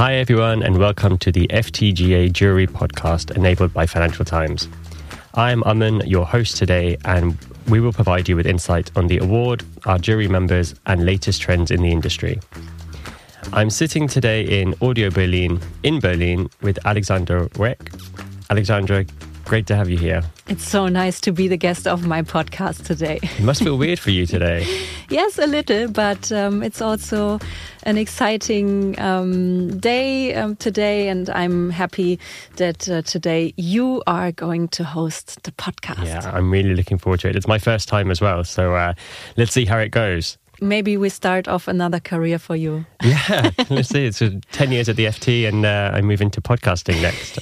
Hi, everyone, and welcome to the FTGA Jury Podcast enabled by Financial Times. I'm Aman, your host today, and we will provide you with insight on the award, our jury members, and latest trends in the industry. I'm sitting today in Audio Berlin, in Berlin, with Alexandra Weck. Alexandra, great to have you here. It's so nice to be the guest of my podcast today. It must feel weird for you today. yes, a little, but um, it's also an exciting um, day um, today, and I'm happy that uh, today you are going to host the podcast. Yeah, I'm really looking forward to it. It's my first time as well, so uh, let's see how it goes maybe we start off another career for you. Yeah, let's see. It's 10 years at the FT and uh, I move into podcasting next.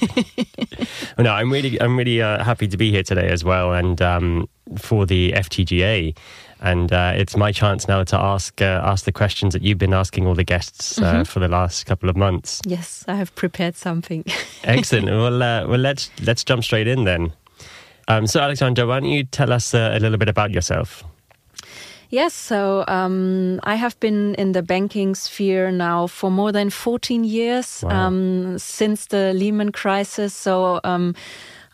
no, I'm really, I'm really uh, happy to be here today as well and um, for the FTGA. And uh, it's my chance now to ask uh, ask the questions that you've been asking all the guests uh, mm-hmm. for the last couple of months. Yes, I have prepared something. Excellent. Well, uh, well, let's let's jump straight in then. Um, so, Alexandra, why don't you tell us a little bit about yourself? Yes, so um, I have been in the banking sphere now for more than 14 years wow. um, since the Lehman crisis. So um,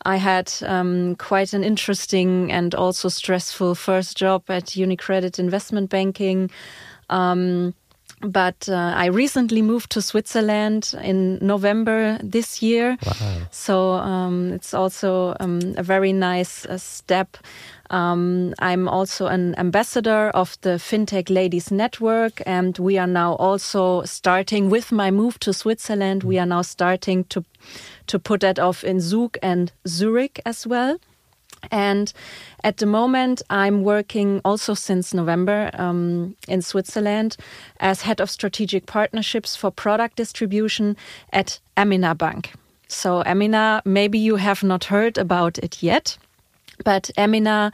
I had um, quite an interesting and also stressful first job at UniCredit Investment Banking. Um, but uh, I recently moved to Switzerland in November this year. Wow. So um, it's also a very nice uh, step um, I'm also an ambassador of the FinTech Ladies Network, and we are now also starting with my move to Switzerland. We are now starting to to put that off in Zug and Zurich as well. And at the moment, I'm working also since November um, in Switzerland as head of strategic partnerships for product distribution at Amina Bank. So, Amina, maybe you have not heard about it yet. But amina,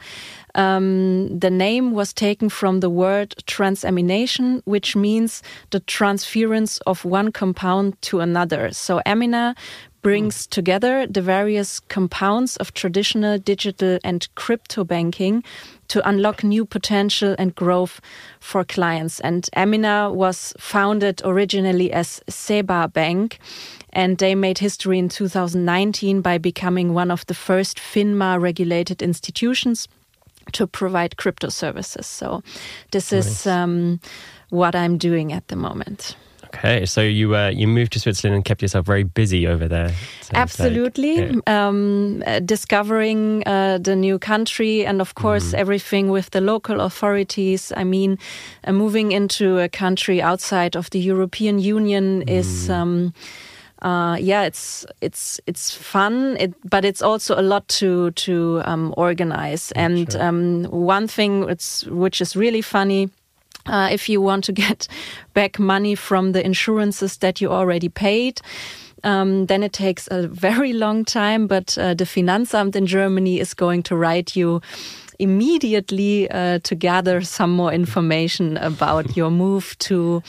um, the name was taken from the word transamination, which means the transference of one compound to another. So amina brings together the various compounds of traditional digital and crypto banking to unlock new potential and growth for clients. And Amina was founded originally as Seba Bank and they made history in 2019 by becoming one of the first FINMA regulated institutions to provide crypto services. So, this nice. is um, what I'm doing at the moment. Okay, so you uh, you moved to Switzerland and kept yourself very busy over there. Absolutely, like. yeah. um, uh, discovering uh, the new country and of course mm. everything with the local authorities. I mean, uh, moving into a country outside of the European Union mm. is. Um, uh, yeah, it's it's it's fun, it, but it's also a lot to to um, organize. And sure. um, one thing it's, which is really funny. Uh, if you want to get back money from the insurances that you already paid, um, then it takes a very long time. But uh, the Finanzamt in Germany is going to write you immediately uh, to gather some more information about your move to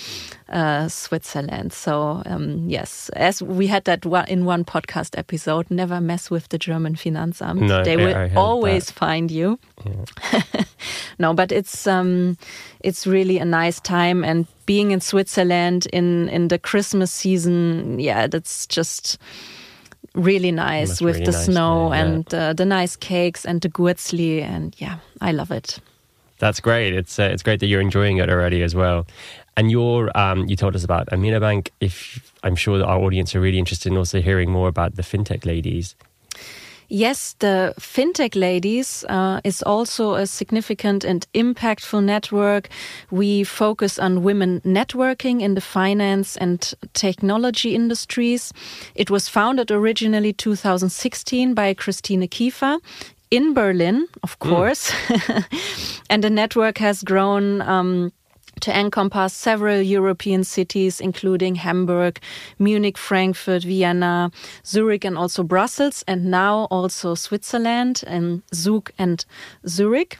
uh, Switzerland. So um, yes, as we had that one in one podcast episode, never mess with the German Finanzamt. No, they will always that. find you. Yeah. no, but it's um, it's really a nice time, and being in Switzerland in in the Christmas season, yeah, that's just really nice with really the nice snow there, yeah. and uh, the nice cakes and the Gurzli, and yeah, I love it. That's great. It's uh, it's great that you're enjoying it already as well. And you're um, you told us about Amina Bank. If I'm sure that our audience are really interested in also hearing more about the fintech ladies. Yes, the FinTech Ladies uh, is also a significant and impactful network. We focus on women networking in the finance and technology industries. It was founded originally 2016 by Christine Kiefer in Berlin, of hmm. course. Mm. and the network has grown. Um, to encompass several European cities, including Hamburg, Munich, Frankfurt, Vienna, Zurich, and also Brussels, and now also Switzerland and Zug and Zurich.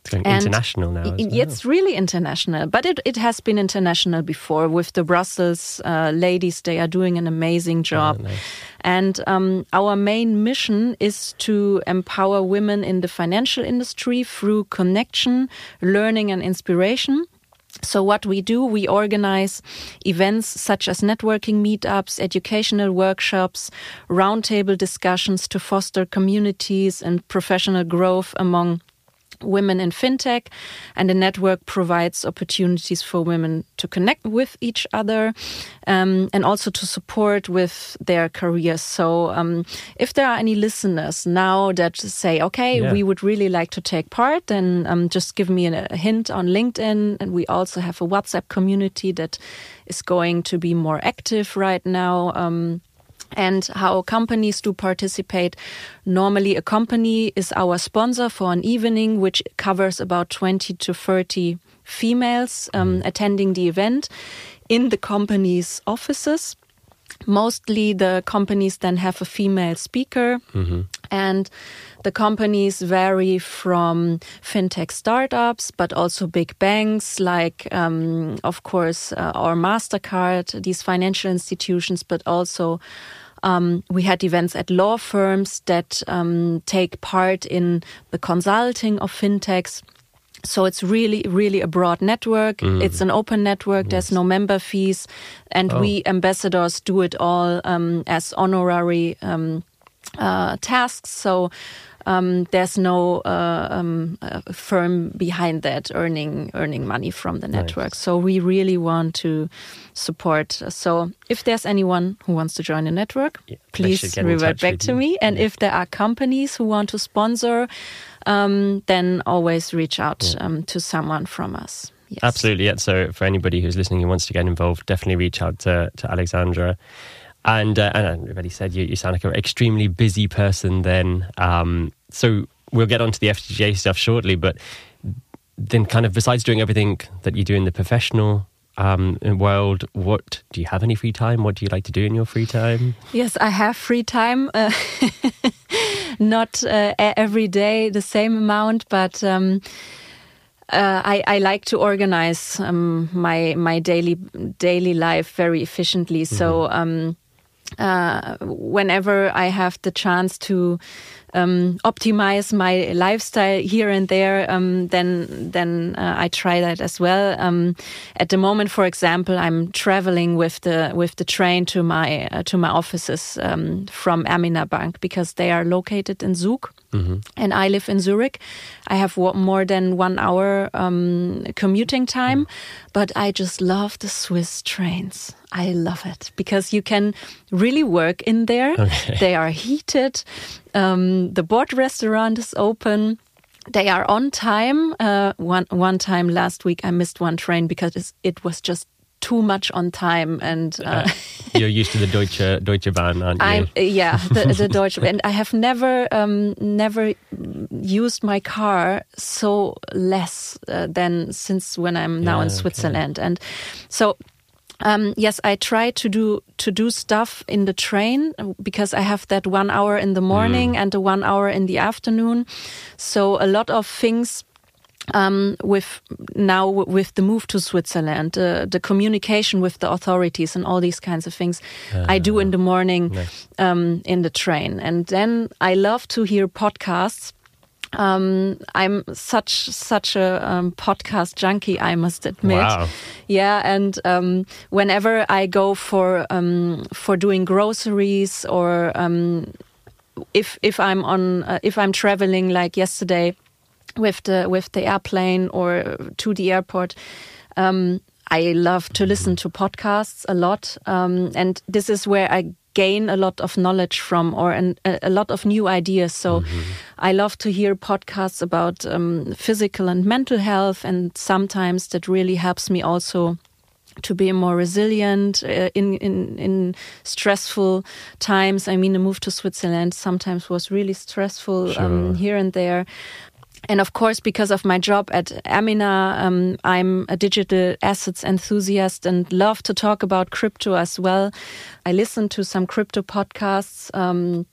It's going and international now. Well. It's really international, but it, it has been international before with the Brussels uh, ladies. They are doing an amazing oh, job. Oh, nice. And um, our main mission is to empower women in the financial industry through connection, learning, and inspiration. So what we do, we organize events such as networking meetups, educational workshops, roundtable discussions to foster communities and professional growth among women in fintech and the network provides opportunities for women to connect with each other um, and also to support with their careers so um, if there are any listeners now that say okay yeah. we would really like to take part then um, just give me a, a hint on linkedin and we also have a whatsapp community that is going to be more active right now um, and how companies do participate. Normally, a company is our sponsor for an evening, which covers about 20 to 30 females um, mm. attending the event in the company's offices. Mostly, the companies then have a female speaker, mm -hmm. and the companies vary from fintech startups, but also big banks like, um, of course, uh, our MasterCard, these financial institutions, but also um, we had events at law firms that um, take part in the consulting of fintechs. So it's really, really a broad network. Mm. It's an open network. Yes. There's no member fees, and oh. we ambassadors do it all um, as honorary um, uh, tasks. So um, there's no uh, um, firm behind that earning earning money from the network. Nice. So we really want to support. So if there's anyone who wants to join the network, yeah, please revert back to me. And yeah. if there are companies who want to sponsor, um, then always reach out yeah. Um, to someone from us. Yes. Absolutely. Yeah. So for anybody who's listening who wants to get involved, definitely reach out to, to Alexandra. And, uh, and everybody said you, you sound like an extremely busy person then. Um, so we'll get onto the FTGA stuff shortly, but then kind of besides doing everything that you do in the professional um, world, what do you have any free time? What do you like to do in your free time? Yes, I have free time. Uh, not uh, every day the same amount, but um, uh, I, I, like to organize um, my my daily daily life very efficiently. Mm -hmm. So um, uh, whenever I have the chance to um, optimize my lifestyle here and there, um, then then uh, I try that as well. Um, at the moment, for example, I'm traveling with the with the train to my uh, to my offices um, from Amina Bank because they are located in Zug. Mm -hmm. And I live in Zurich. I have more than one hour um, commuting time, mm. but I just love the Swiss trains. I love it because you can really work in there. Okay. They are heated. Um, the board restaurant is open. They are on time. Uh, one one time last week, I missed one train because it was just too much on time and uh, uh, you're used to the Deutsche Deutsche Bahn, aren't you? I'm, yeah, the, the Deutsche and I have never um, never used my car so less uh, than since when I'm now yeah, in Switzerland, okay. and so um, yes, I try to do to do stuff in the train because I have that one hour in the morning mm. and the one hour in the afternoon. So a lot of things um, with now with the move to Switzerland, uh, the communication with the authorities and all these kinds of things, uh, I do in the morning nice. um, in the train, and then I love to hear podcasts um, I'm such such a um, podcast junkie, I must admit. Wow. Yeah, and um, whenever I go for um, for doing groceries or um, if if I'm on uh, if I'm traveling like yesterday with the with the airplane or to the airport. Um, I love to listen to podcasts a lot, and this is where I gain a lot of knowledge from or an, a, lot of new ideas. So mm -hmm. I love to hear podcasts about um, physical and mental health, and sometimes that really helps me also to be more resilient uh, in, in in stressful times. I mean, the move to Switzerland sometimes was really stressful um, sure. um, here and there. And of course, because of my job at Amina, um, I'm a digital assets enthusiast and love to talk about crypto as well. I listen to some crypto podcasts. Um,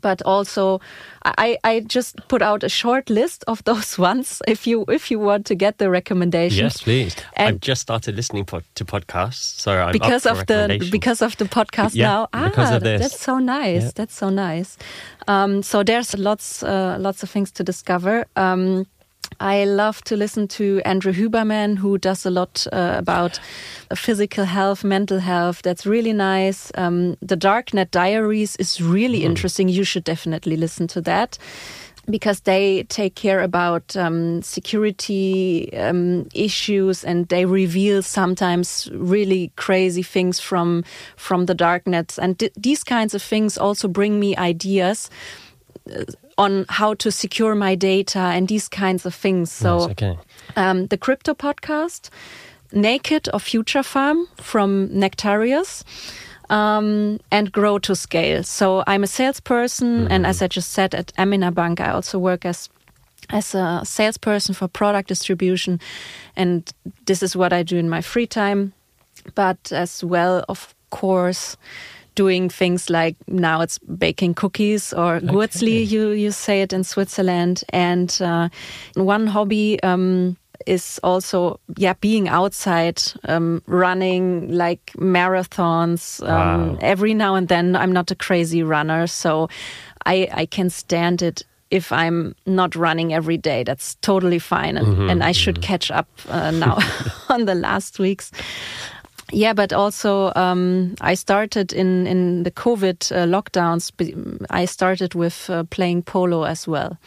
but also I, I just put out a short list of those ones if you if you want to get the recommendations. Yes, please. And I've just started listening to podcasts, so I'm because of the because of the podcast yeah, now. Ah, because of this. that's so nice. Yeah. That's so nice. Um, so there's lots uh, lots of things to discover. Um, I love to listen to Andrew Huberman, who does a lot uh, about physical health, mental health. That's really nice. Um, the Darknet Diaries is really mm. interesting. You should definitely listen to that because they take care about um, security um, issues and they reveal sometimes really crazy things from from the darknets and these kinds of things also bring me ideas on how to secure my data and these kinds of things. So, nice, okay. um, the crypto podcast, Naked or Future Farm from Nektarios. Um, and grow to scale. So I'm a salesperson, mm -hmm. and as I just said at Amina Bank, I also work as as a salesperson for product distribution, and this is what I do in my free time. But as well, of course, doing things like now it's baking cookies or okay. Gurzli, you, you say it in Switzerland. And uh, one hobby um, is also, yeah, being outside, um, running like marathons. Um, wow. Every now and then, I'm not a crazy runner, so I, I can stand it if I'm not running every day. That's totally fine. And, mm -hmm, and I should mm -hmm. catch up uh, now on the last weeks. Yeah, but also um, I started in in the COVID uh, lockdowns. I started with uh, playing polo as well.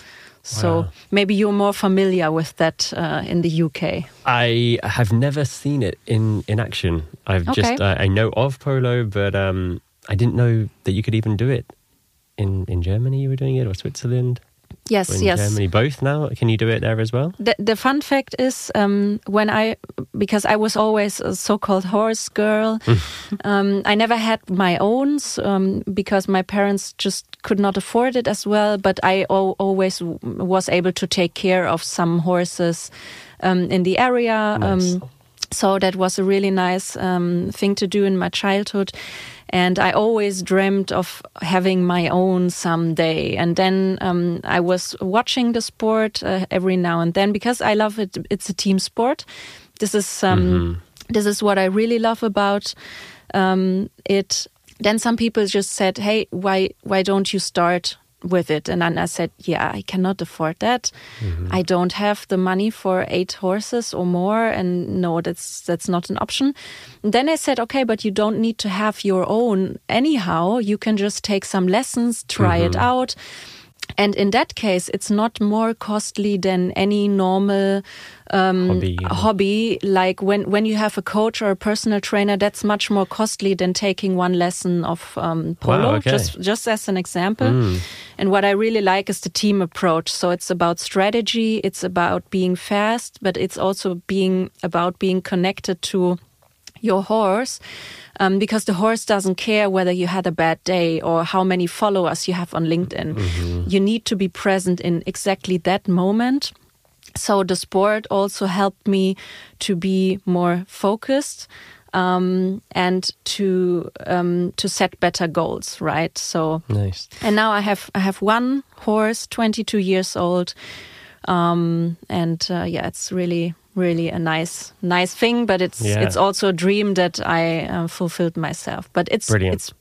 So wow. maybe you're more familiar with that uh, in the UK. I have never seen it in in action. I've okay. just uh, I know of polo, but um, I didn't know that you could even do it in in Germany. You were doing it or Switzerland. Yes, in yes. Germany, both now. Can you do it there as well? The, the fun fact is, um, when I, because I was always a so-called horse girl, um, I never had my own um, because my parents just could not afford it as well. But I always was able to take care of some horses um, in the area. Nice. Um, so that was a really nice um, thing to do in my childhood. And I always dreamed of having my own someday. And then um, I was watching the sport uh, every now and then because I love it. It's a team sport. This is um, mm -hmm. this is what I really love about um, it. Then some people just said, "Hey, why why don't you start with it. And then I said, yeah, I cannot afford that. Mm-hmm. I don't have the money for eight horses or more. And no, that's, that's not an option. And then I said, okay, but you don't need to have your own anyhow. You can just take some lessons, try mm-hmm. it out. And in that case, it's not more costly than any normal um, hobby, hobby. Like when, when you have a coach or a personal trainer, that's much more costly than taking one lesson of um, polo, wow, okay. just, just as an example. Mm. And what I really like is the team approach. So it's about strategy, it's about being fast, but it's also being about being connected to your horse um, because the horse doesn't care whether you had a bad day or how many followers you have on LinkedIn. Mm-hmm. You need to be present in exactly that moment. So the sport also helped me to be more focused um, and to um, to set better goals. Right. So nice. And now I have I have one horse, 22 years old, um, and uh, yeah, it's really really a nice nice thing but it's yeah. it's also a dream that i uh, fulfilled myself. But it's Brilliant. it's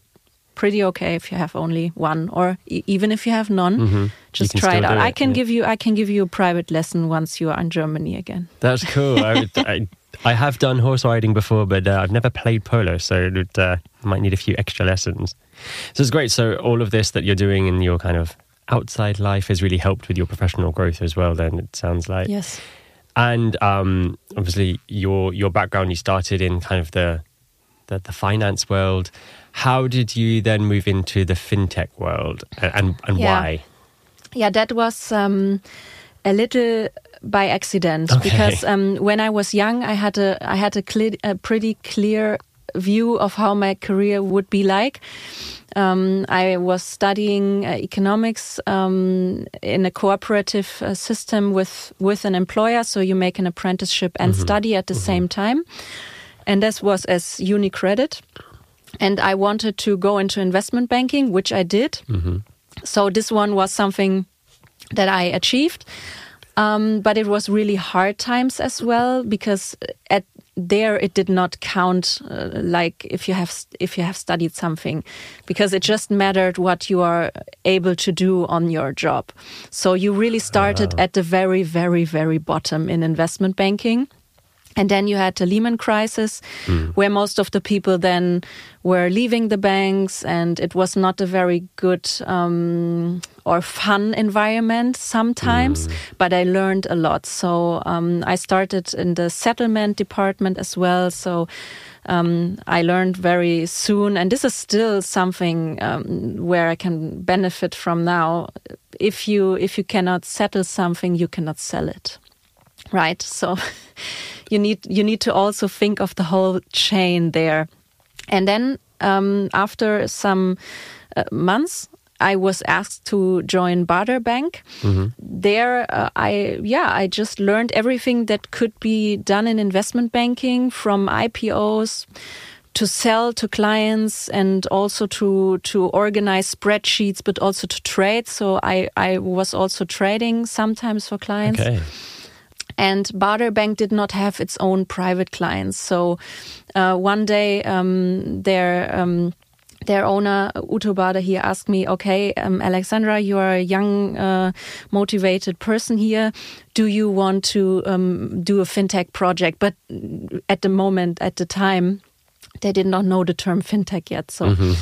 pretty okay if you have only one or e even if you have none. Mm -hmm. just try it out. it, i can yeah. give you i can give you a private lesson once you are in germany again. That's cool. I, would, I, I, have done horse riding before but uh, i've never played polo so it uh, might need a few extra lessons. So it's great. So all of this that you're doing in your kind of outside life has really helped with your professional growth as well then it sounds like. Yes and um, obviously, your your background, you started in kind of the, the, the finance world. How did you then move into the fintech world, and and yeah. why? Yeah, that was um, a little by accident okay. because um, when I was young, I had a I had a, clear, a pretty clear view of how my career would be like. Um, I was studying uh, economics um, in a cooperative uh, system with with an employer, so you make an apprenticeship and mm -hmm. study at the mm -hmm. same time, and this was as UniCredit. And I wanted to go into investment banking, which I did. Mm -hmm. So this one was something that I achieved. Um, but it was really hard times as well because at there it did not count uh, like if you have if you have studied something because it just mattered what you are able to do on your job so you really started uh. at the very very very bottom in investment banking and then you had the Lehman crisis, mm. where most of the people then were leaving the banks, and it was not a very good um, or fun environment sometimes. Mm. But I learned a lot. So um, I started in the settlement department as well. So um, I learned very soon, and this is still something um, where I can benefit from now. If you if you cannot settle something, you cannot sell it, right? So. you need you need to also think of the whole chain there. And then um, after some uh, months, I was asked to join Baader Bank. Mm -hmm. There, uh, I yeah, I just learned everything that could be done in investment banking, from IPOs to sell to clients, and also to to organize spreadsheets, but also to trade. So I I was also trading sometimes for clients. Okay. And Baader Bank did not have its own private clients. So uh, one day, um, their um, their owner Uto Baader he asked me, "Okay, um, Alexandra, you are a young, uh, motivated person here. Do you want to um, do a fintech project?" But at the moment, at the time, they did not know the term fintech yet. So. Mm -hmm.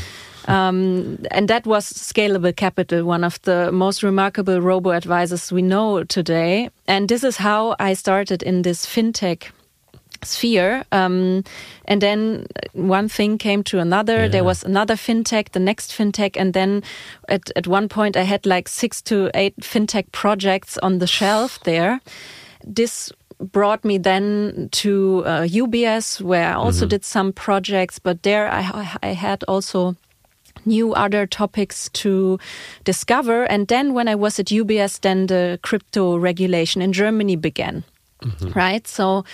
Um, and that was Scalable Capital, one of the most remarkable robo advisors we know today. And this is how I started in this fintech sphere. Um, and then one thing came to another. Yeah. There was another fintech, the next fintech. And then at, at one point, I had like six to eight fintech projects on the shelf there. This brought me then to uh, UBS, where I also mm -hmm. did some projects, but there I, I had also new other topics to discover. And then when I was at UBS, then the crypto regulation in Germany began. Mm -hmm. Right. So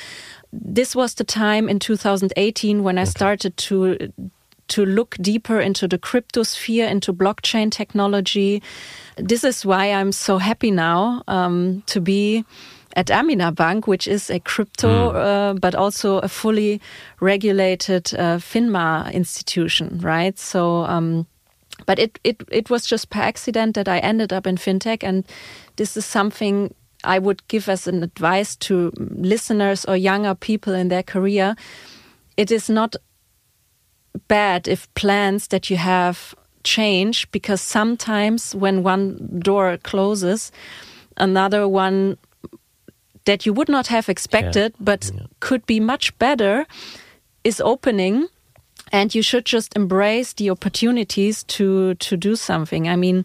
this was the time in 2018 when I okay. started to to look deeper into the crypto sphere, into blockchain technology. This is why I'm so happy now um, to be at Amina Bank, which is a crypto, mm. uh, but also a fully regulated uh, FINMA institution, right? So, um, but it, it, it was just per accident that I ended up in fintech. And this is something I would give as an advice to listeners or younger people in their career. It is not bad if plans that you have change because sometimes when one door closes, another one that you would not have expected, yeah. but yeah. could be much better, is opening. And you should just embrace the opportunities to to do something. I mean,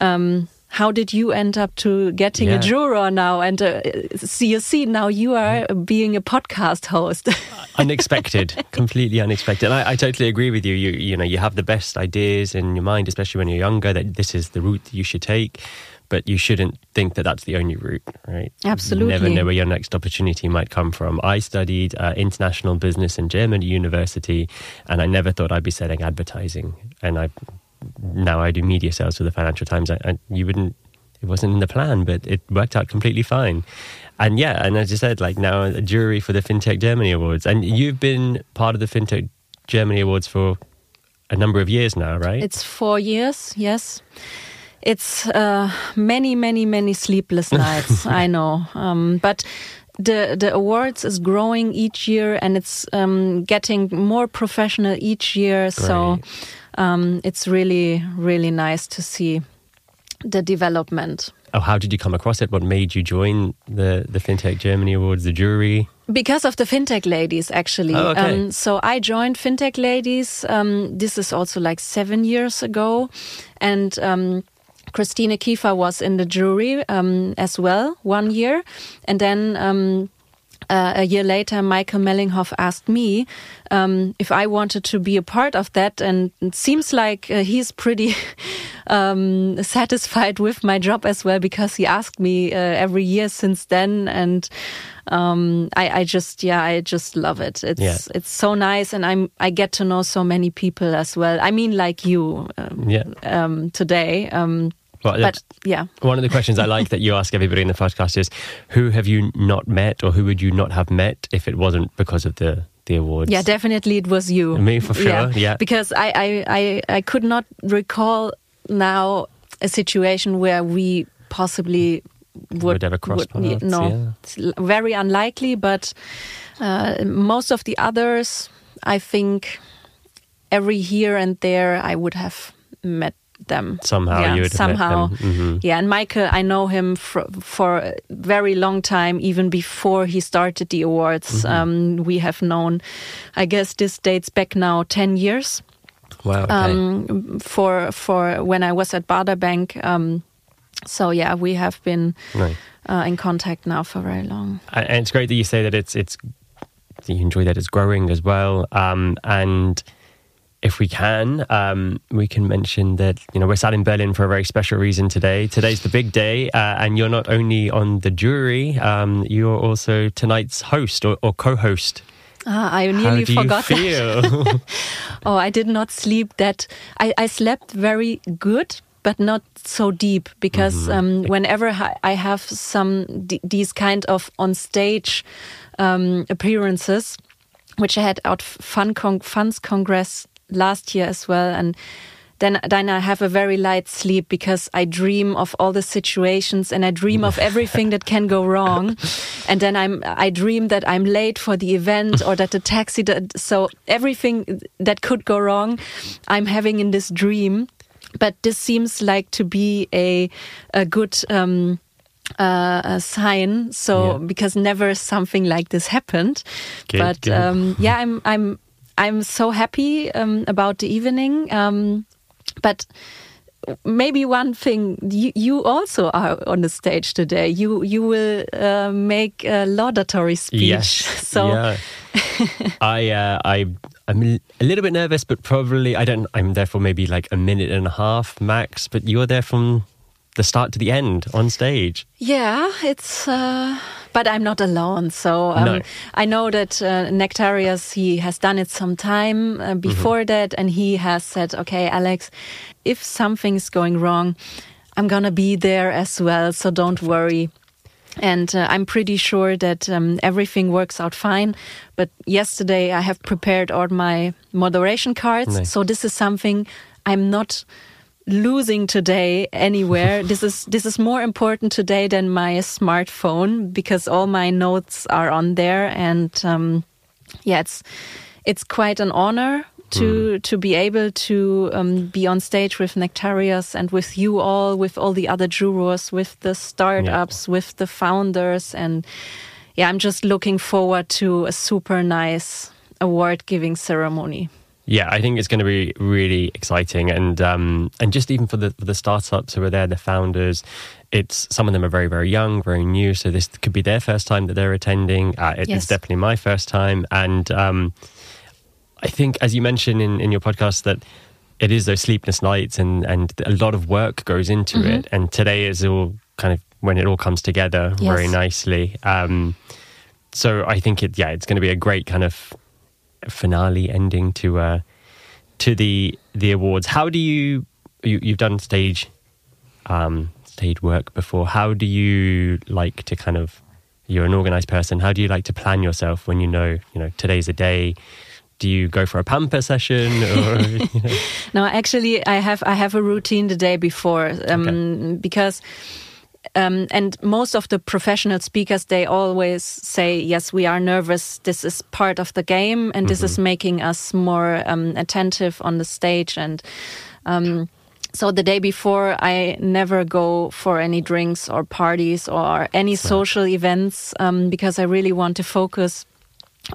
um, how did you end up to getting yeah. a juror now and uh, see you see now you are being a podcast host unexpected completely unexpected I, I, totally agree with you you you know you have the best ideas in your mind especially when you're younger that this is the route that you should take but you shouldn't think that that's the only route, right? Absolutely. You never know where your next opportunity might come from. I studied uh, international business in German university, and I never thought I'd be selling advertising. And I now I do media sales for the Financial Times. I, I, you wouldn't. It wasn't in the plan, but it worked out completely fine. And yeah, and as you said, like now a jury for the FinTech Germany Awards, and you've been part of the FinTech Germany Awards for a number of years now, right? It's four years, yes it's uh, many, many, many sleepless nights. I know, um, but the the awards is growing each year and it's um, getting more professional each year. Great. So um, it's really, really nice to see the development. Oh, how did you come across it? What made you join the the FinTech Germany Awards, the jury? Because of the FinTech Ladies, actually. Oh, okay. Um, so I joined FinTech Ladies. Um, this is also like seven years ago, and um, Christine Kiefer was in the jury um, as well one year, and then. Um, uh, a year later, Michael Mellinghoff asked me um, if I wanted to be a part of that, and it seems like uh, he's pretty um, satisfied with my job as well because he asked me uh, every year since then, and um, I, I, just yeah, I just love it. It's yeah. it's so nice, and I'm I get to know so many people as well. I mean, like you, um, yeah. Um, today. Well, but yeah, one of the questions I like that you ask everybody in the podcast is, who have you not met, or who would you not have met if it wasn't because of the the awards? Yeah, definitely it was you. Me for sure. Yeah, yeah. because I, I I I could not recall now a situation where we possibly would, would ever cross would, paths. No, yeah. it's very unlikely. But uh, most of the others, I think, every here and there, I would have met them somehow. Yeah, you would somehow. Mm-hmm. Yeah, and Michael, I know him for, for a very long time, even before he started the awards. Mm-hmm. Um, we have known, I guess, this dates back now ten years. Wow. Okay. Um, for for when I was at Baader Bank. Um, so yeah, we have been Right. uh, in contact now for very long. And and it's great that you say that it's it's you enjoy that it's growing as well. Um, and if we can, um, we can mention that you know we're sat in Berlin for a very special reason today. Today's the big day, uh, and you're not only on the jury, um, you're also tonight's host or, or co-host. Ah, I How nearly do forgot you that. feel? Oh, I did not sleep that. I, I slept very good, but not so deep because um, whenever I I have some d- these kind of on stage um, appearances, which I had at Fun Con- Funds Congress last year as well, and then then I have a very light sleep because I dream of all the situations and I dream of everything that can go wrong, and then I'm I dream that I'm late for the event or that the taxi that, so everything that could go wrong, I'm having in this dream. But this seems like to be a a good. Um, uh, a sign. So Yeah. because never something like this happened, but. Um, yeah, I'm I'm I'm so happy um, about the evening. Um, but maybe one thing you, you also are on the stage today. You you will uh, make a laudatory speech. Yes. So yeah. I uh, I I'm a little bit nervous, but probably I don't. I'm there for maybe like a minute and a half max. But you're there from the start to the end on stage. Yeah, it's. Uh, but I'm not alone. So um, No. I know that uh, Nektarios he has done it some time uh, before that, and he has said, "Okay, Alex, if something's going wrong, I'm gonna be there as well. So don't worry." And uh, I'm pretty sure that um, everything works out fine. But yesterday I have prepared all my moderation cards. Nice. So this is something I'm not losing today anywhere. this is this is more important today than my smartphone because all my notes are on there. And um, yeah, it's it's quite an honor to to be able to um, be on stage with Nektarios and with you all, with all the other jurors, with the startups, with the founders, and yeah, I'm just looking forward to a super nice award giving ceremony. Yeah, I think it's going to be really exciting, and um, and just even for the for the startups who are there, the founders, it's some of them are very very young, very new. So this could be their first time that they're attending. Uh, it- Yes. It's definitely my first time, and um, I think as you mentioned in in your podcast that it is those sleepless nights, and and a lot of work goes into Mm-hmm. it. And today is all kind of when it all comes together very nicely. Um, so I think it yeah, it's going to be a great kind of finale ending to uh, to the the awards. How do you, you you've done stage um, stage work before? How do you like to kind of you're an organized person? How do you like to plan yourself when you know you know today's a day? Do you go for a pamper session or you know? No, actually, I have I have a routine the day before um, because. Um, and most of the professional speakers, they always say, "Yes, we are nervous. This is part of the game, and this is making us more um, attentive on the stage." And um, so, the day before, I never go for any drinks or parties or any social events um, because I really want to focus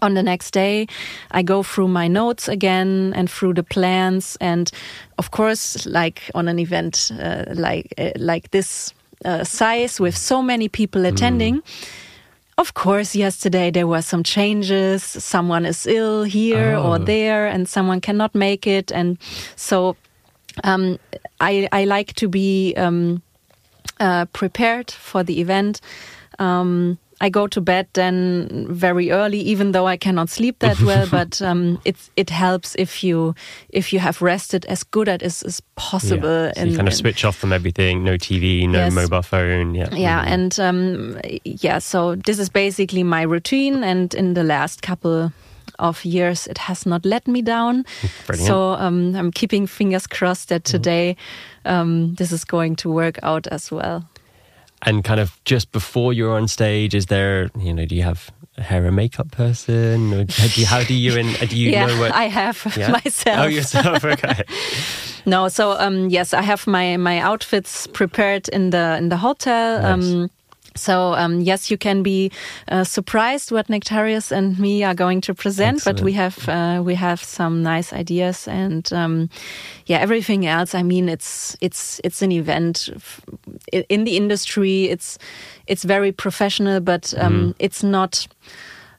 on the next day i go through my notes again and through the plans and of course like on an event uh, like uh, like this uh, size with so many people attending of course yesterday there were some changes someone is ill here or Oh. there and someone cannot make it and so um, I, I like to be um, uh, prepared for the event. Um, I go to bed then very early, even though I cannot sleep that well. but um, it it helps if you if you have rested as good as as possible. Yeah. So you kind of switch off from everything. No TV, no yes. mobile phone. Yeah, yeah, mm-hmm. and um, yeah. So this is basically my routine, and in the last couple of years, it has not let me down. Brilliant. So um, I'm keeping fingers crossed that mm-hmm. today um, this is going to work out as well. And kind of just before you're on stage, is there, you know, do you have a hair and makeup person? Or do you, how do you, and do you yeah, know what? I have yeah? myself. Oh, yourself, okay. no, so um, yes, I have my, my outfits prepared in the in the hotel. Nice. Um, so um, yes, you can be uh, surprised what Nektarios and me are going to present, Excellent. but we have uh, we have some nice ideas and um, yeah, everything else. I mean, it's it's it's an event in the industry. It's it's very professional, but um, mm. it's not.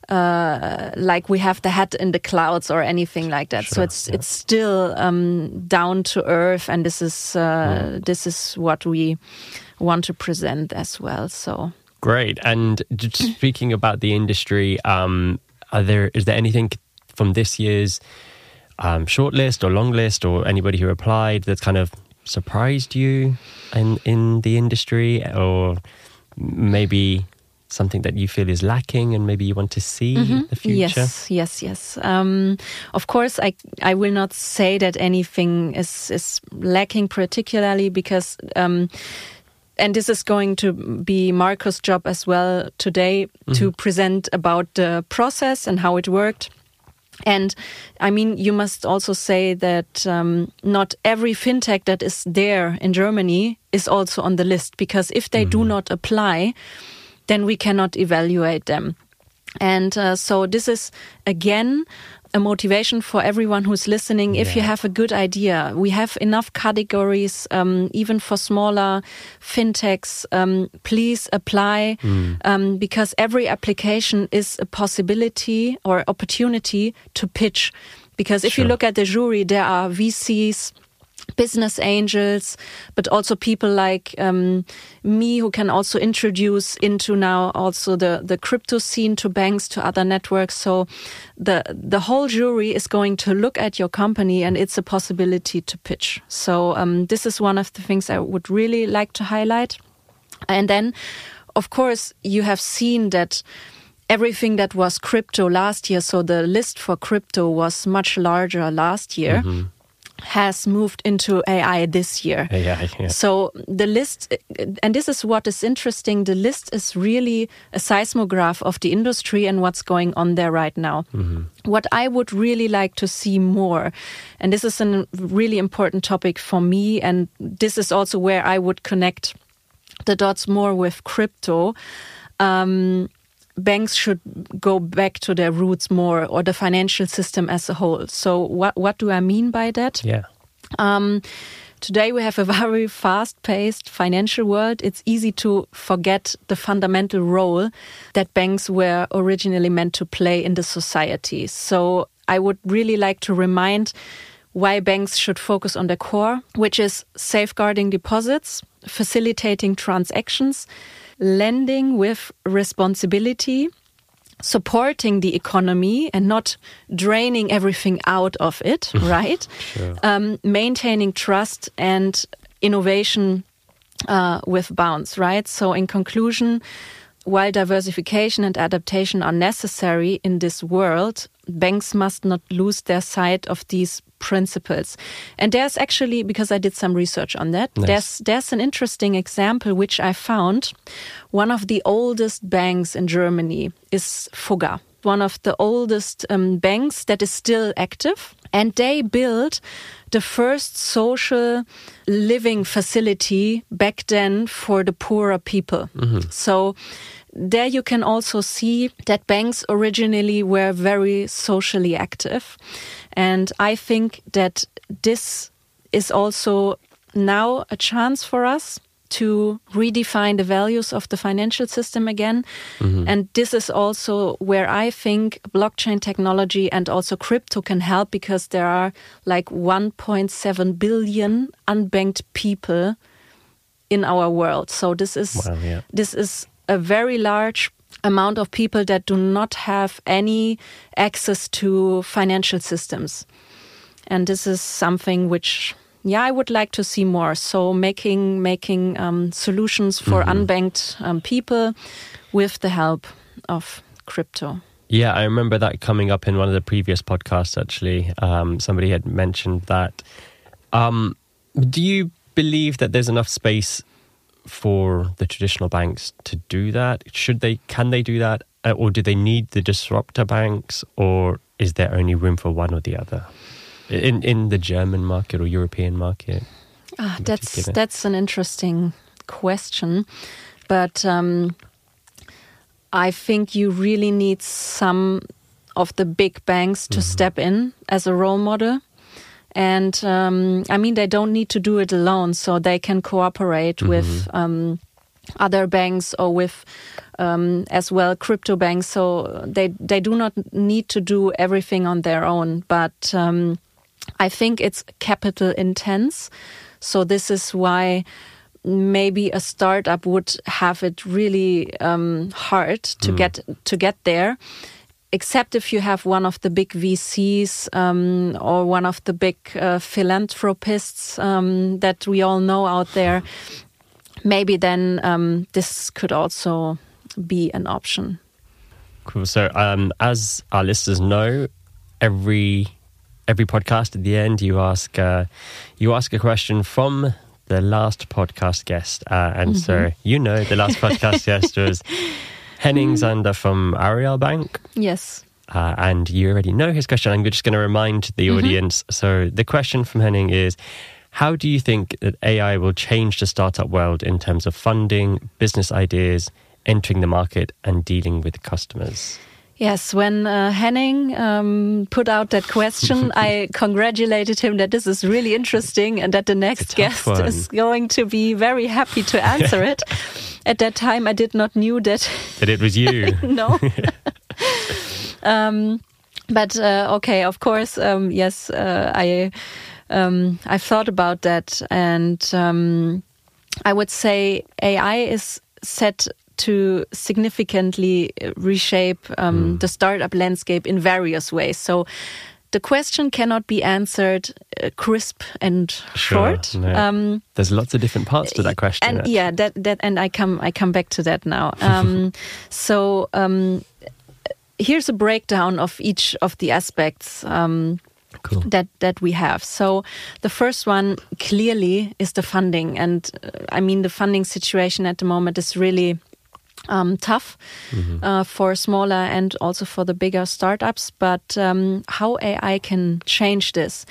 Uh, like we have the hat in the clouds or anything like that. Sure, so it's yeah. it's still um, down to earth, and this is uh, mm. this is what we want to present as well. So great. And speaking about the industry, um, are there is there anything from this year's um, shortlist or long list or anybody who applied that's kind of surprised you in in the industry or maybe something that you feel is lacking and maybe you want to see mm-hmm. in the future? Yes, yes, yes. Um, of course, I I will not say that anything is is lacking particularly because um, and this is going to be Marco's job as well today mm-hmm. to present about the process and how it worked. And I mean, you must also say that um, not every fintech that is there in Germany is also on the list because if they mm-hmm. do not apply, then we cannot evaluate them. And uh, so this is again a motivation for everyone who's listening. If you have a good idea, we have enough categories, um, even for smaller fintechs. Um, please apply mm. um, because every application is a possibility or opportunity to pitch. Because if sure. you look at the jury, there are VCs business angels, but also people like um, me who can also introduce into now also the, the crypto scene to banks, to other networks. So the, the whole jury is going to look at your company and it's a possibility to pitch. So um, this is one of the things I would really like to highlight. And then, of course, you have seen that everything that was crypto last year, so the list for crypto was much larger last year. Mm -hmm has moved into AI this year. AI, yeah. So the list, and this is what is interesting, the list is really a seismograph of the industry and what's going on there right now. Mm-hmm. What I would really like to see more, and this is a really important topic for me, and this is also where I would connect the dots more with crypto. Um, banks should go back to their roots more or the financial system as a whole. So what what do I mean by that? Yeah. Um, today we have a very fast-paced financial world. It's easy to forget the fundamental role that banks were originally meant to play in the society. So I would really like to remind why banks should focus on the core, which is safeguarding deposits, facilitating transactions, lending with responsibility, supporting the economy and not draining everything out of it, right? sure. um, maintaining trust and innovation uh, with bounds, right? So, in conclusion, while diversification and adaptation are necessary in this world, banks must not lose their sight of these principles. And there's actually, because I did some research on that, nice. there's there's an interesting example which I found. One of the oldest banks in Germany is Fugger, one of the oldest um, banks that is still active. And they built the first social living facility back then for the poorer people. Mm -hmm. So there you can also see that banks originally were very socially active. And I think that this is also now a chance for us to redefine the values of the financial system again. Mm-hmm. And this is also where I think blockchain technology and also crypto can help because there are like 1.7 billion unbanked people in our world. So this is wow, yeah. this is a very large amount of people that do not have any access to financial systems. And this is something which yeah, I would like to see more. So making making um, solutions for mm -hmm. unbanked um, people with the help of crypto. Yeah, I remember that coming up in one of the previous podcasts. Actually, um, somebody had mentioned that. Um, do you believe that there's enough space for the traditional banks to do that? Should they? Can they do that, uh, or do they need the disruptor banks, or is there only room for one or the other? In in the German market or European market? Ah, that's that's an interesting question, but um, I think you really need some of the big banks to mm -hmm. step in as a role model. And um, I mean, they don't need to do it alone, so they can cooperate mm -hmm. with um, other banks or with um, as well crypto banks. So they they do not need to do everything on their own, but um, I think it's capital intense. So this is why maybe a startup would have it really um, hard to mm. get to get there. Except if you have one of the big VCs um, or one of the big uh, philanthropists um, that we all know out there, maybe then um, this could also be an option. Cool. So, um, as our listeners know, every every podcast at the end you ask uh, you ask a question from the last podcast guest, uh, and mm-hmm. so you know the last podcast guest was Henning Zander from Aareal Bank. Yes. Uh, and you already know his question. I'm just going to remind the mm-hmm. audience. So the question from Henning is. How do you think that AI will change the startup world in terms of funding, business ideas, entering the market, and dealing with customers? Yes, when uh, Henning um, put out that question, I congratulated him that this is really interesting and that the next guest one. is going to be very happy to answer it. At that time, I did not knew that that it was you. no. um, but uh, okay, of course, um, yes, uh, I um, I've thought about that, and um, I would say AI is set to significantly reshape um, mm. the startup landscape in various ways. So the question cannot be answered uh, crisp and sure, short. No. Um, There's lots of different parts to that question. And actually. yeah, that that and I come I come back to that now. Um, so um, here's a breakdown of each of the aspects. Um, cool. That that we have. So the first one clearly is the funding, and uh, I mean the funding situation at the moment is really um, tough mm-hmm. uh, for smaller and also for the bigger startups. But um, how AI can change this?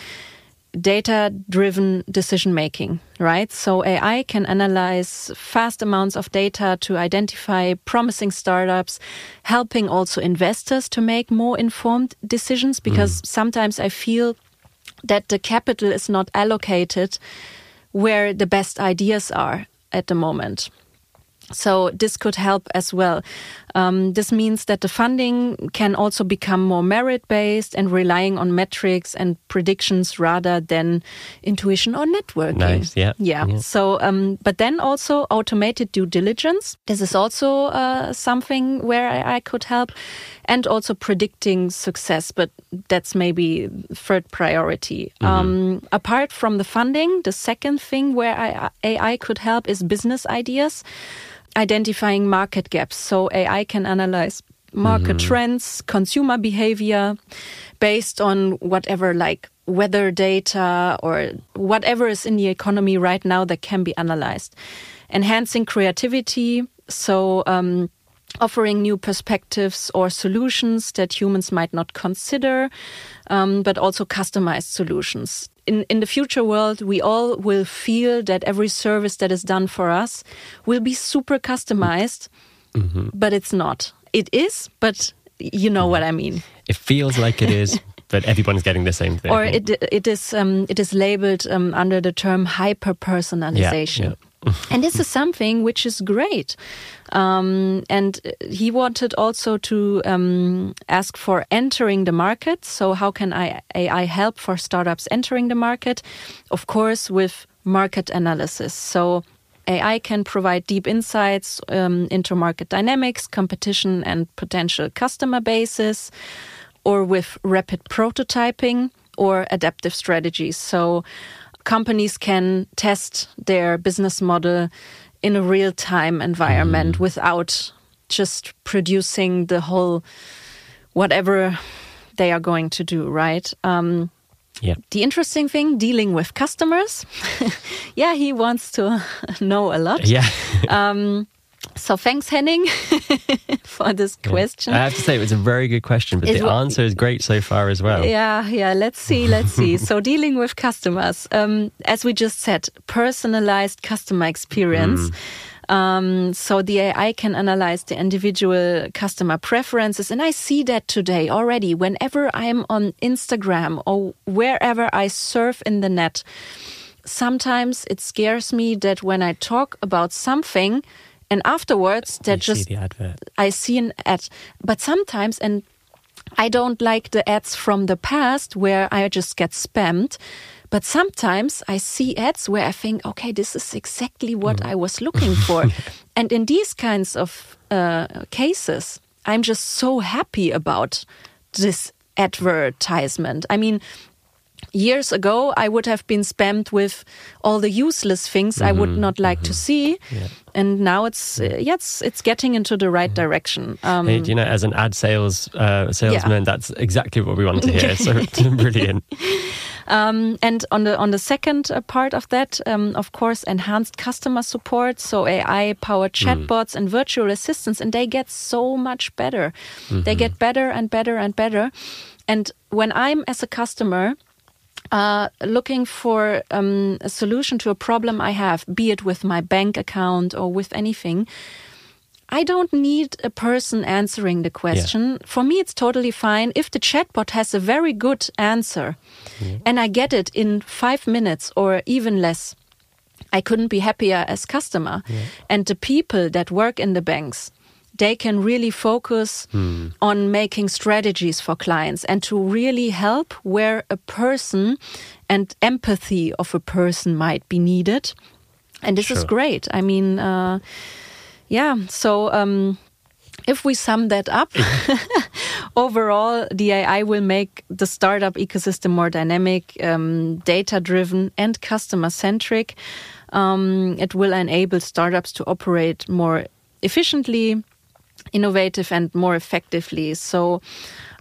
Data driven decision making, right? So AI can analyze fast amounts of data to identify promising startups, helping also investors to make more informed decisions because mm. sometimes I feel that the capital is not allocated where the best ideas are at the moment. So this could help as well. Um, this means that the funding can also become more merit based and relying on metrics and predictions rather than intuition or networking. Nice, yeah. Yeah. yeah. So, um, but then also automated due diligence. This is also uh, something where I, I, could help and also predicting success, but that's maybe third priority. Mm -hmm. um, apart from the funding, the second thing where I, AI could help is business ideas identifying market gaps. So AI can analyze market mm-hmm. trends, consumer behavior based on whatever like weather data or whatever is in the economy right now that can be analyzed. Enhancing creativity. So, um, offering new perspectives or solutions that humans might not consider, um, but also customized solutions. In, in the future world, we all will feel that every service that is done for us will be super customized, mm -hmm. but it's not. It is, but you know what I mean. It feels like it is, but everyone's getting the same thing. Or it it is um, it is labeled um, under the term hyper personalization. Yeah, yeah. And this is something which is great. Um, and he wanted also to um, ask for entering the market. So, how can I, AI help for startups entering the market? Of course, with market analysis. So, AI can provide deep insights um, into market dynamics, competition, and potential customer bases, or with rapid prototyping or adaptive strategies. So companies can test their business model in a real time environment mm. without just producing the whole whatever they are going to do, right? Um, yeah. The interesting thing, dealing with customers. yeah, he wants to know a lot. Yeah. um, so thanks, Henning, for this question. I have to say, it was a very good question, but it the answer is great so far as well. Yeah, yeah. Let's see, let's see. so dealing with customers, um, as we just said, personalized customer experience. Mm. Um, so the AI can analyze the individual customer preferences. And I see that today already. Whenever I'm on Instagram or wherever I surf in the net, sometimes it scares me that when I talk about something, and afterwards that you just see the advert. I see an ad. But sometimes, and I don't like the ads from the past where I just get spammed. But sometimes I see ads where I think, okay, this is exactly what mm. I was looking for. and in these kinds of uh, cases, I'm just so happy about this advertisement. I mean, years ago, I would have been spammed with all the useless things mm -hmm, I would mm-hmm, not like mm -hmm. to mm-hmm. see. Yeah. And now it's uh, yeah, it's, it's getting into the right mm-hmm. direction. Um, hey, you know, as an ad sales uh, salesman, yeah. that's exactly what we want to hear. so brilliant. Um, and on the on the second uh, part of that, um, of course, enhanced customer support, so AI-powered mm. chatbots mm. and virtual assistants, and they get so much better. Mm -hmm. They get better and better and better. And when I'm as a customer uh, looking for um, a solution to a problem I have, be it with my bank account or with anything, I don't need a person answering the question. Yeah. For me, it's totally fine if the chatbot has a very good answer mm-hmm. and I get it in five minutes or even less. I couldn't be happier as customer. Yeah. And the people that work in the banks, they can really focus hmm. on making strategies for clients and to really help where a person and empathy of a person might be needed. And this sure. is great. I mean, uh, yeah, so um, if we sum that up, overall, the AI will make the startup ecosystem more dynamic, um, data driven, and customer centric. Um, it will enable startups to operate more efficiently, innovative, and more effectively. So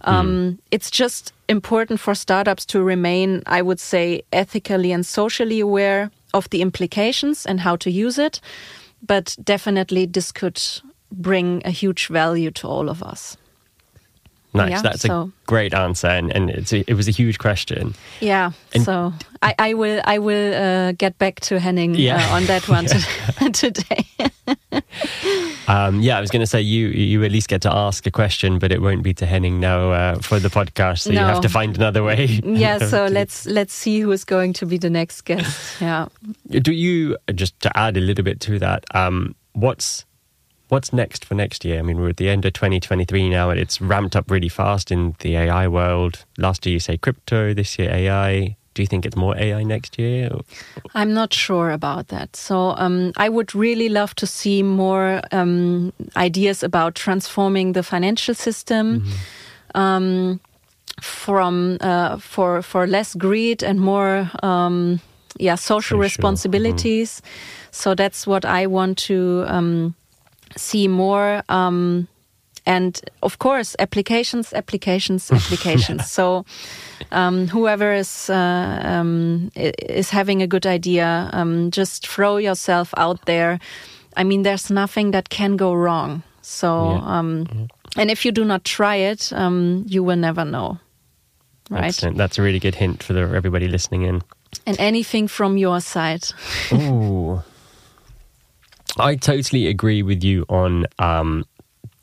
um, mm. it's just important for startups to remain, I would say, ethically and socially aware of the implications and how to use it but definitely this could bring a huge value to all of us. Nice. Yeah, That's so. a great answer, and, and a, it was a huge question. Yeah. And so I, I will I will uh, get back to Henning yeah. uh, on that one today. um, yeah, I was going to say you you at least get to ask a question, but it won't be to Henning now uh, for the podcast. So no. you have to find another way. yeah. so let's let's see who is going to be the next guest. Yeah. Do you just to add a little bit to that? Um, what's what's next for next year? I mean, we're at the end of 2023 now, and it's ramped up really fast in the AI world. Last year, you say crypto, this year, AI. Do you think it's more AI next year? I'm not sure about that. So um, I would really love to see more um, ideas about transforming the financial system. Mm-hmm. Um, from uh, for for less greed and more um, yeah social, social. responsibilities. Mm-hmm. So that's what I want to um, see more um, and of course applications applications applications. So um, whoever is uh, um, is having a good idea um, just throw yourself out there. I mean there's nothing that can go wrong. So yeah. Um, and if you do not try it um, you will never know right? Excellent. that's a really good hint for the, everybody listening in. And anything from your side. Ooh. I totally agree with you on, um,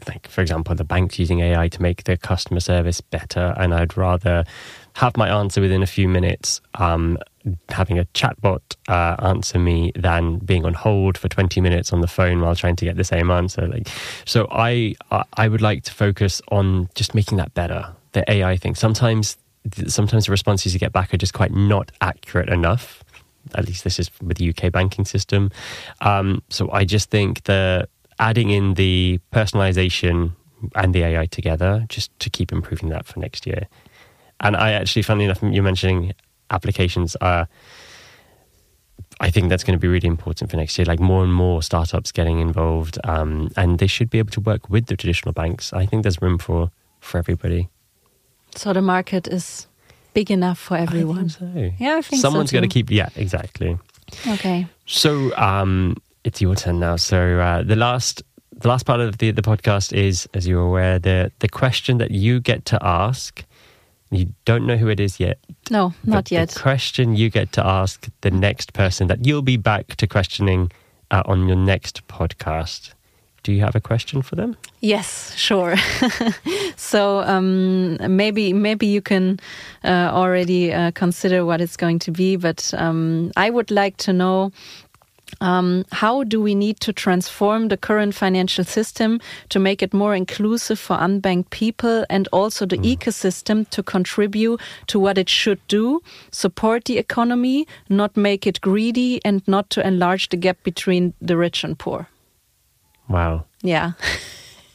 like for example, the banks using AI to make their customer service better, and I'd rather have my answer within a few minutes. Um, having a chatbot uh, answer me than being on hold for 20 minutes on the phone while trying to get the same answer like so i i would like to focus on just making that better the ai thing sometimes sometimes the responses you get back are just quite not accurate enough At least this is with the UK banking system. Um, so I just think that adding in the personalization and the AI together, just to keep improving that for next year. And I actually, funnily enough, you're mentioning applications are. I think that's going to be really important for next year. Like more and more startups getting involved, um, and they should be able to work with the traditional banks. I think there's room for for everybody. So the market is big enough for everyone. I so. Yeah, I think someone's so got to keep. Yeah, exactly. Okay. So um, it's your turn now. So uh, the last the last part of the the podcast is, as you're aware, the the question that you get to ask. You don't know who it is yet. No, not yet. The question you get to ask the next person that you'll be back to questioning uh, on your next podcast. Do you have a question for them? Yes, sure. so um, maybe maybe you can uh, already uh, consider what it's going to be, but um, I would like to know um, how do we need to transform the current financial system to make it more inclusive for unbanked people and also the mm. ecosystem to contribute to what it should do, support the economy, not make it greedy, and not to enlarge the gap between the rich and poor? Wow. Yeah.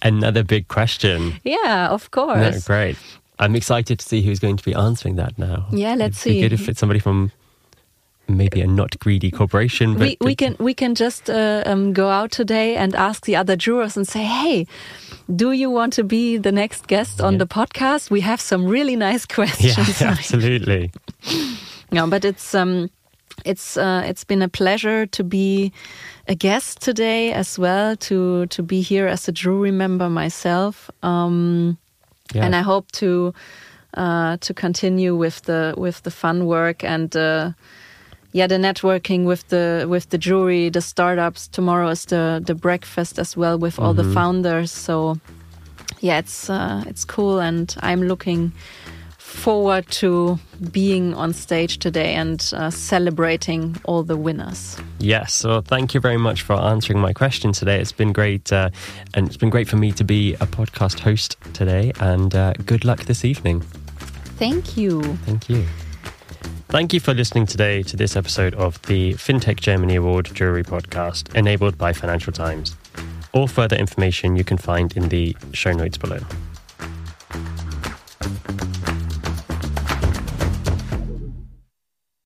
Another big question. Yeah, of course. No, great. I'm excited to see who's going to be answering that now. Yeah, let's It'd see. Good if it's somebody from maybe a not greedy corporation. we, we can we can just uh, um, go out today and ask the other jurors and say, hey, do you want to be the next guest on yeah. the podcast? We have some really nice questions. Yeah, absolutely. no, but it's um, it's uh, it's been a pleasure to be a guest today as well to to be here as a jury member myself. Um, yeah. And I hope to uh, to continue with the with the fun work and. Uh, yeah, the networking with the with the jury, the startups. Tomorrow is the the breakfast as well with all mm -hmm. the mm-hmm. founders. So yeah, it's uh, it's cool, and I'm looking forward to being on stage today and uh, celebrating all the winners. Yes, so thank you very much for answering my question today. It's been great, uh, and it's been great for me to be a podcast host today. And uh, good luck this evening. Thank you. Thank you. Thank you for listening today to this episode of the FinTech Germany Award Jury Podcast, enabled by Financial Times. All further information you can find in the show notes below.